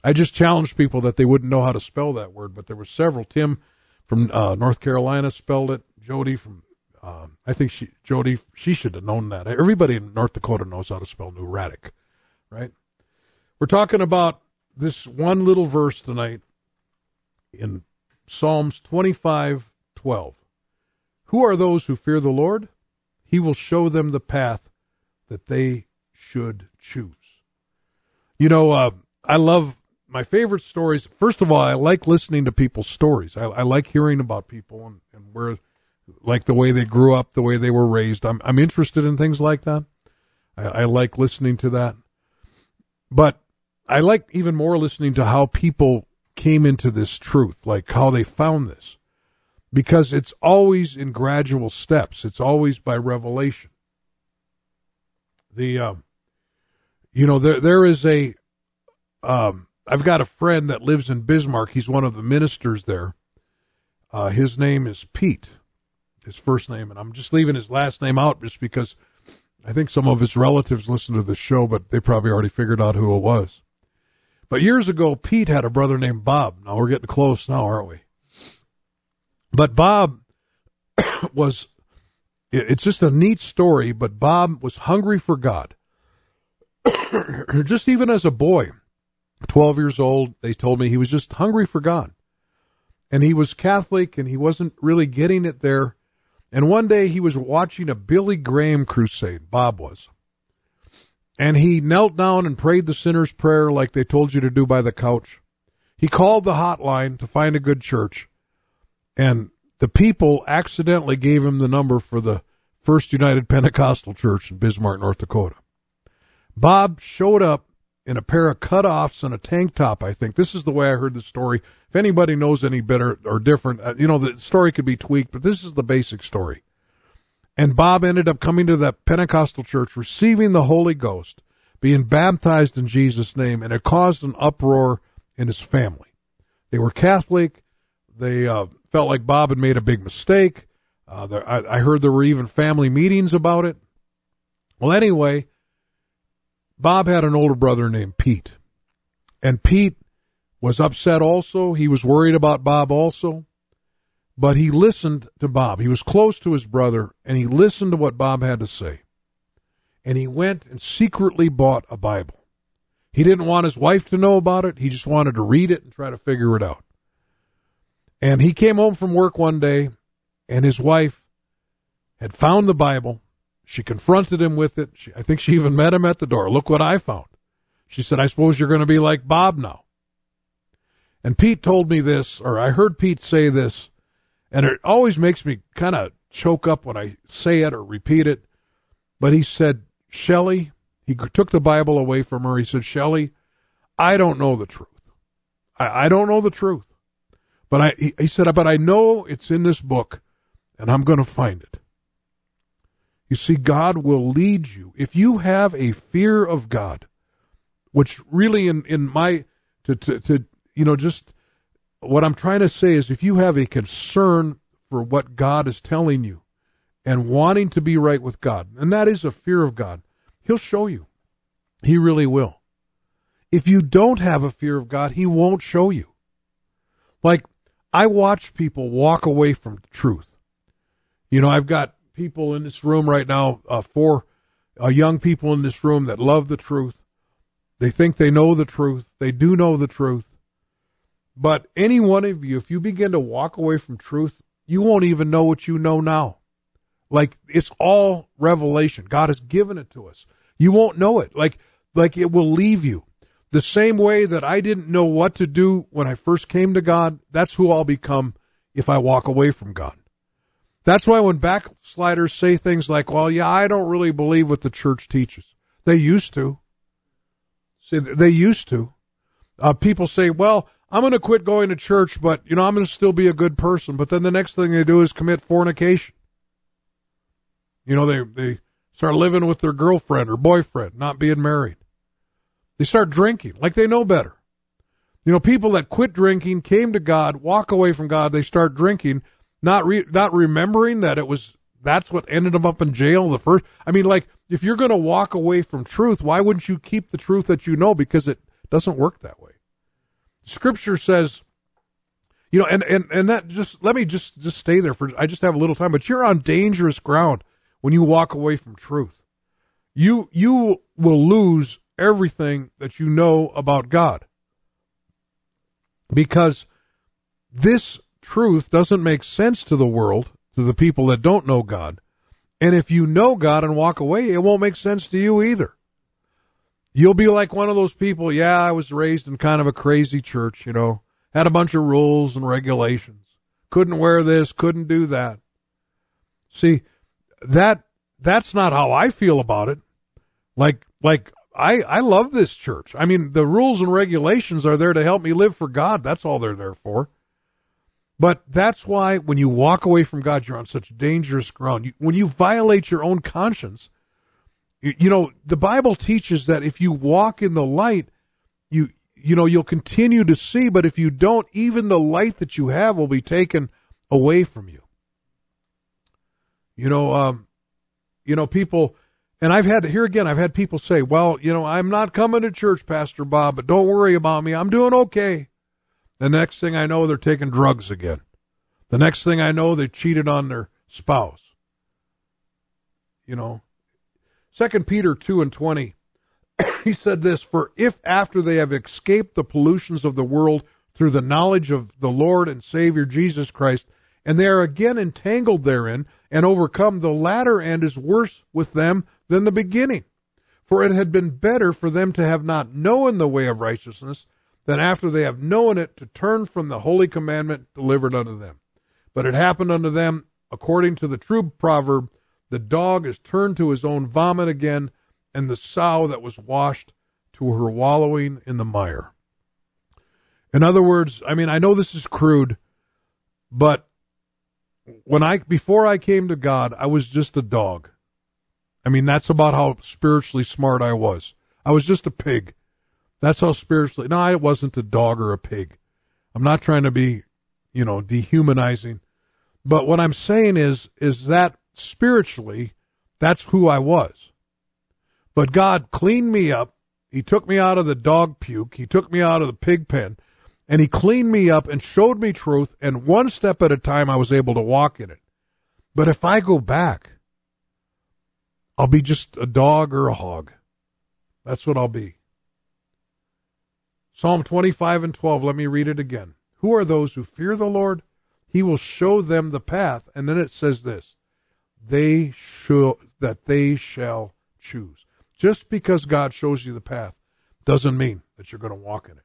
I just challenged people that they wouldn't know how to spell that word. But there were several. Tim from uh, North Carolina spelled it. Jody from uh, I think she Jody she should have known that. Everybody in North Dakota knows how to spell New right? We're talking about this one little verse tonight in Psalms 25 12. Who are those who fear the Lord? He will show them the path that they should choose. You know, uh, I love my favorite stories. First of all, I like listening to people's stories. I, I like hearing about people and, and where, like the way they grew up, the way they were raised. I'm, I'm interested in things like that. I, I like listening to that. But I like even more listening to how people came into this truth, like how they found this, because it's always in gradual steps. It's always by revelation. The, um, you know, there there is a, um, I've got a friend that lives in Bismarck. He's one of the ministers there. Uh, his name is Pete, his first name, and I'm just leaving his last name out just because I think some of his relatives listen to the show, but they probably already figured out who it was. But years ago, Pete had a brother named Bob. Now we're getting close now, aren't we? But Bob was, it's just a neat story, but Bob was hungry for God. just even as a boy, 12 years old, they told me he was just hungry for God. And he was Catholic and he wasn't really getting it there. And one day he was watching a Billy Graham crusade, Bob was. And he knelt down and prayed the sinner's prayer like they told you to do by the couch. He called the hotline to find a good church. And the people accidentally gave him the number for the First United Pentecostal Church in Bismarck, North Dakota. Bob showed up in a pair of cutoffs and a tank top, I think. This is the way I heard the story. If anybody knows any better or different, uh, you know, the story could be tweaked, but this is the basic story. And Bob ended up coming to that Pentecostal church, receiving the Holy Ghost, being baptized in Jesus' name, and it caused an uproar in his family. They were Catholic. They uh, felt like Bob had made a big mistake. Uh, there, I, I heard there were even family meetings about it. Well, anyway, Bob had an older brother named Pete. And Pete was upset also. He was worried about Bob also. But he listened to Bob. He was close to his brother, and he listened to what Bob had to say. And he went and secretly bought a Bible. He didn't want his wife to know about it. He just wanted to read it and try to figure it out. And he came home from work one day, and his wife had found the Bible she confronted him with it. She, I think she even met him at the door. Look what I found. She said, I suppose you're going to be like Bob now. And Pete told me this, or I heard Pete say this, and it always makes me kind of choke up when I say it or repeat it. But he said, Shelley, he took the Bible away from her. He said, Shelley, I don't know the truth. I, I don't know the truth. But I, he, said, but I know it's in this book, and I'm going to find it. You see, God will lead you. If you have a fear of God, which really in, in my, to, to, to, you know, just what I'm trying to say is if you have a concern for what God is telling you and wanting to be right with God, and that is a fear of God, He'll show you. He really will. If you don't have a fear of God, He won't show you. Like, I watch people walk away from truth. You know, I've got people in this room right now, uh, four uh, young people in this room that love the truth. They think they know the truth. They do know the truth. But any one of you, if you begin to walk away from truth, you won't even know what you know now. Like it's all revelation. God has given it to us. You won't know it. Like, like it will leave you. The same way that I didn't know what to do when I first came to God, that's who I'll become if I walk away from God. That's why when backsliders say things like, well, yeah, I don't really believe what the church teaches. They used to. See, they used to. Uh, people say, well, I'm going to quit going to church, but, you know, I'm going to still be a good person. But then the next thing they do is commit fornication. You know, they, they start living with their girlfriend or boyfriend, not being married. They start drinking like they know better. You know, people that quit drinking, came to God, walk away from God, they start drinking, not re- not remembering that it was that's what ended them up in jail the first i mean like if you're going to walk away from truth why wouldn't you keep the truth that you know? Because it doesn't work that way. Scripture says you know and and and that just let me just just stay there for i just have a little time but you're on dangerous ground when you walk away from truth. You you will lose everything that you know about god because this truth doesn't make sense to the world, to the people that don't know God. And if you know God and walk away, it won't make sense to you either. You'll be like one of those people, yeah, I was raised in kind of a crazy church, you know, had a bunch of rules and regulations. Couldn't wear this, couldn't do that. See, that that's not how I feel about it. Like like I I love this church. I mean, the rules and regulations are there to help me live for God. That's all they're there for. But that's why when you walk away from God, you're on such dangerous ground. You, when you violate your own conscience, you, you know, the Bible teaches that if you walk in the light, you, you know, you'll continue to see, but if you don't, even the light that you have will be taken away from you. You know, um, you know, people, and I've had, here again, I've had people say, well, you know, I'm not coming to church, Pastor Bob, but don't worry about me. I'm doing okay. The next thing I know, they're taking drugs again. The next thing I know, they cheated on their spouse. You know, Second Peter two and twenty, he said this: For if after they have escaped the pollutions of the world through the knowledge of the Lord and Savior Jesus Christ, and they are again entangled therein and overcome, the latter end is worse with them than the beginning. For it had been better for them to have not known the way of righteousness than after they have known it to turn from the holy commandment delivered unto them. But it happened unto them according to the true proverb, The dog is turned to his own vomit again, and the sow that was washed to her wallowing in the mire. In other words, I mean, I know this is crude, but when I before I came to God, I was just a dog. I mean, that's about how spiritually smart I was. I was just a pig. That's how spiritually. No, I wasn't a dog or a pig. I'm not trying to be, you know, dehumanizing. But what I'm saying is, is that spiritually, that's who I was. But God cleaned me up. He took me out of the dog puke. He took me out of the pig pen and he cleaned me up and showed me truth. And one step at a time, I was able to walk in it. But if I go back, I'll be just a dog or a hog. That's what I'll be. Psalm 25 and 12, let me read it again. Who are those who fear the Lord? He will show them the path. And then it says this they shall, that they shall choose. Just because God shows you the path doesn't mean that you're going to walk in it.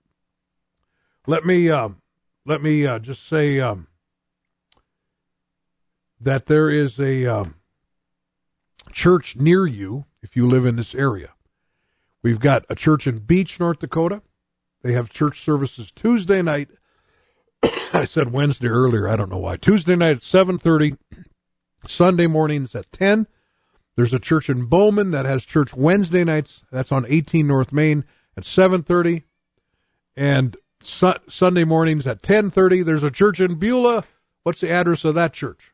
Let me um, let me uh, just say um, that there is a um, church near you if you live in this area. We've got a church in Beach, North Dakota. They have church services Tuesday night. I said Wednesday earlier. I don't know why. Tuesday night at seven thirty. Sunday mornings at ten. There's a church in Bowman that has church Wednesday nights. That's on 18 North Main at 7:30, and su- Sunday mornings at 10:30. There's a church in Beulah. What's the address of that church?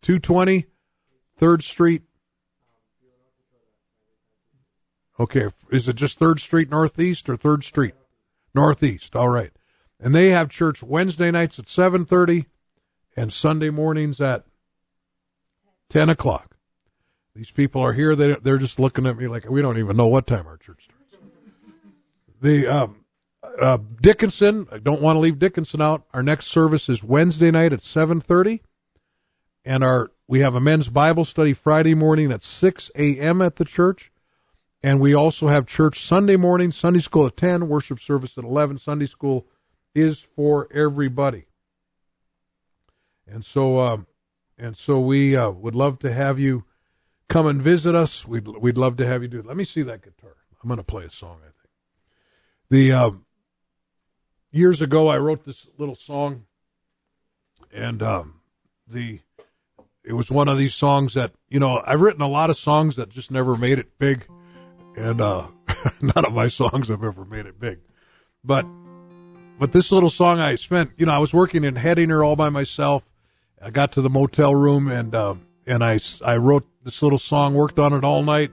220 3rd Street. Okay, is it just 3rd Street Northeast or 3rd Street? Northeast. All right. And they have church Wednesday nights at 7:30 and Sunday mornings at 10 o'clock. These people are here. They, they're just looking at me like we don't even know what time our church starts. The um, uh, Dickinson, I don't want to leave Dickinson out. Our next service is Wednesday night at 7:30, and our we have a men's Bible study Friday morning at 6 a.m. at the church, and we also have church Sunday morning, Sunday school at 10, worship service at 11. Sunday school is for everybody, and so um, and so we uh, would love to have you come and visit us. We'd we'd love to have you do it. Let me see that guitar. I'm going to play a song. I think the um, years ago I wrote this little song, and um, the it was one of these songs that you know I've written a lot of songs that just never made it big, and uh, none of my songs have ever made it big, but but this little song I spent you know I was working in Hettinger all by myself. I got to the motel room and uh, and I I wrote this little song, worked on it all night,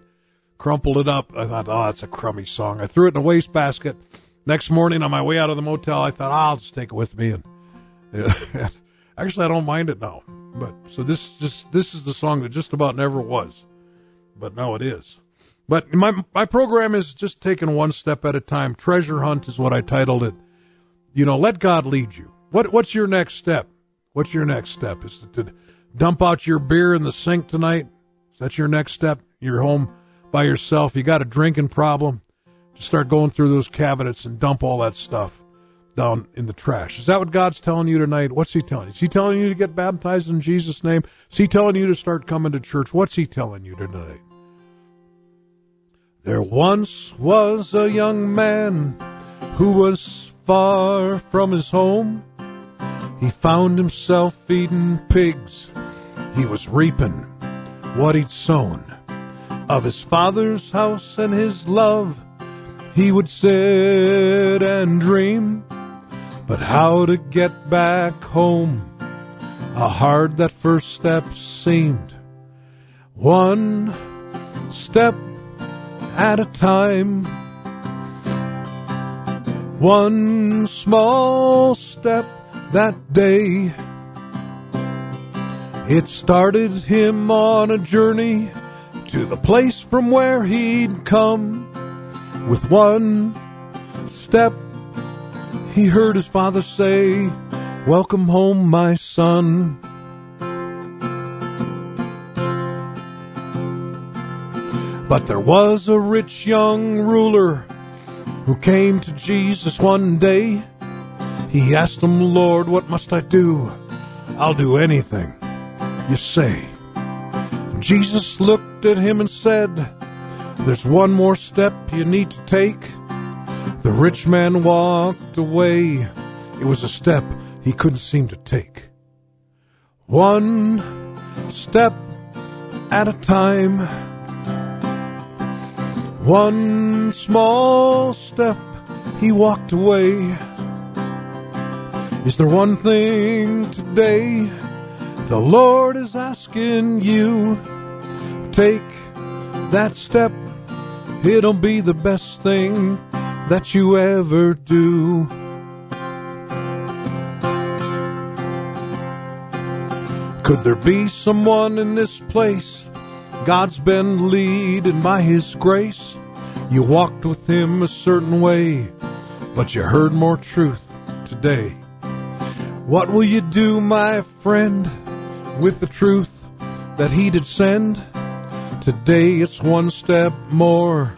crumpled it up. I thought, oh, that's a crummy song. I threw it in a wastebasket. Next morning on my way out of the motel, I thought, oh, I'll just take it with me and. Yeah. Actually, I don't mind it now. But so this just this is the song that just about never was, but now it is. But my my program is just taking one step at a time. Treasure hunt is what I titled it. You know, let God lead you. What what's your next step? What's your next step? Is it to dump out your beer in the sink tonight? Is that your next step? You're home by yourself. You got a drinking problem. Just start going through those cabinets and dump all that stuff down in the trash. Is that what God's telling you tonight? What's He telling you? Is He telling you to get baptized in Jesus' name? Is He telling you to start coming to church? What's He telling you tonight? There once was a young man who was far from his home. He found himself feeding pigs. He was reaping what he'd sown. Of his father's house and his love, he would sit and dream. But how to get back home? How hard that first step seemed. One step at a time. One small step that day. It started him on a journey to the place from where he'd come. With one step, he heard his father say, Welcome home, my son. But there was a rich young ruler who came to Jesus one day. He asked him, Lord, what must I do? I'll do anything you say. Jesus looked at him and said, There's one more step you need to take. The rich man walked away. It was a step he couldn't seem to take. One step at a time. One small step he walked away. Is there one thing today the Lord is asking you? Take that step, it'll be the best thing that you ever do. Could there be someone in this place God's been leading by His grace? You walked with Him a certain way, but you heard more truth today. What will you do, my friend, with the truth that He did send? Today it's one step more.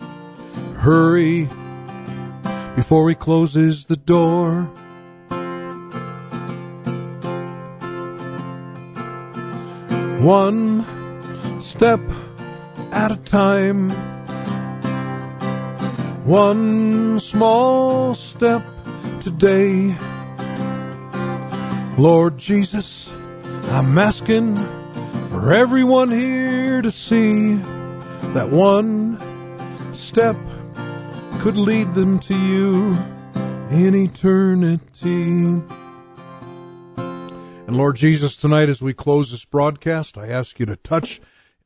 Hurry before He closes the door. One step at a time. One small step today. Lord Jesus, I'm asking for everyone here to see that one step could lead them to you in eternity. And Lord Jesus, tonight as we close this broadcast, I ask you to touch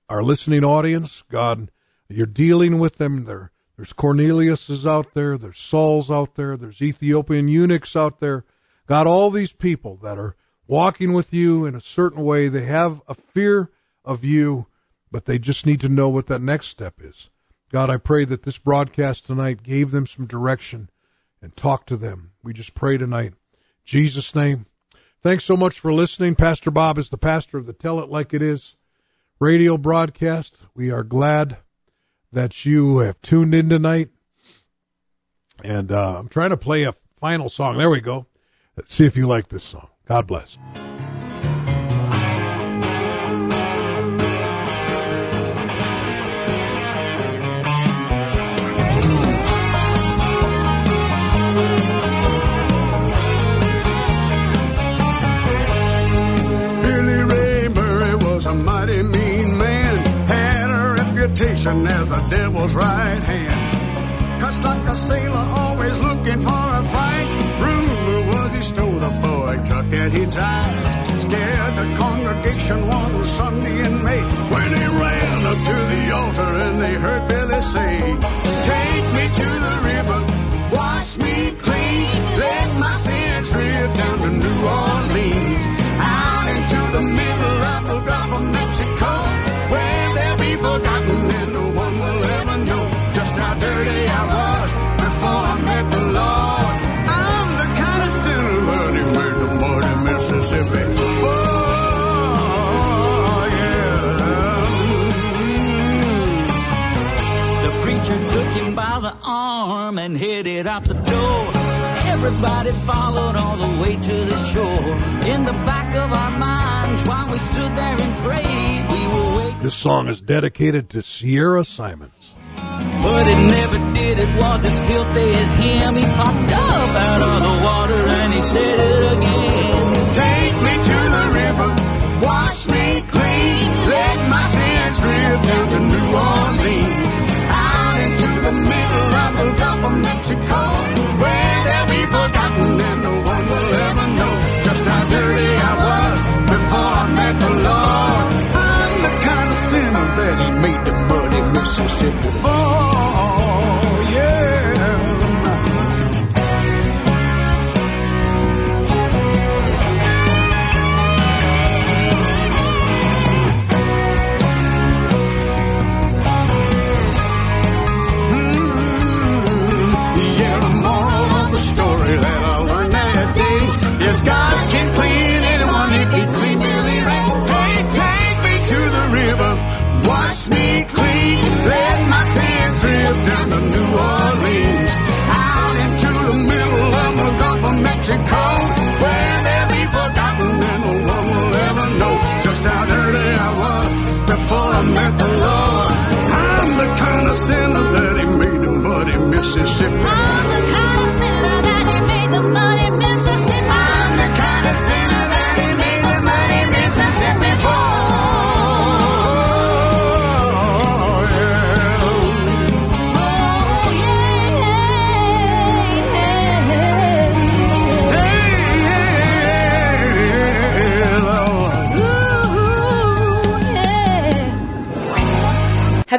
our listening audience. God, you're dealing with them. There, there's Cornelius's out there. There's Saul's out there. There's Ethiopian eunuchs out there. God, all these people that are walking with you in a certain way, they have a fear of you, but they just need to know what that next step is. God, I pray that this broadcast tonight gave them some direction and talk to them. We just pray tonight. Jesus' name. Thanks so much for listening. Pastor Bob is the pastor of the Tell It Like It Is radio broadcast. We are glad that you have tuned in tonight. And uh, I'm trying to play a final song. There we go. Let's see if you like this song. God bless. A reputation as a devil's right hand. Cussed like a sailor, always looking for a fight. Rumor was he stole a Ford truck that he drive. Scared the congregation one Sunday in May when he ran up to the altar and they heard Billy say, Take me to the river, wash me clean, let my sins drift down to New Orleans, Mississippi. Yeah. The preacher took him by the arm and headed out the door. Everybody followed all the way to the shore. In the back of our minds, while we stood there and prayed, we were waiting. This song is dedicated to Sierra Simons. But it never did, it was as filthy as him. He popped up out of the water and he said it again. Take me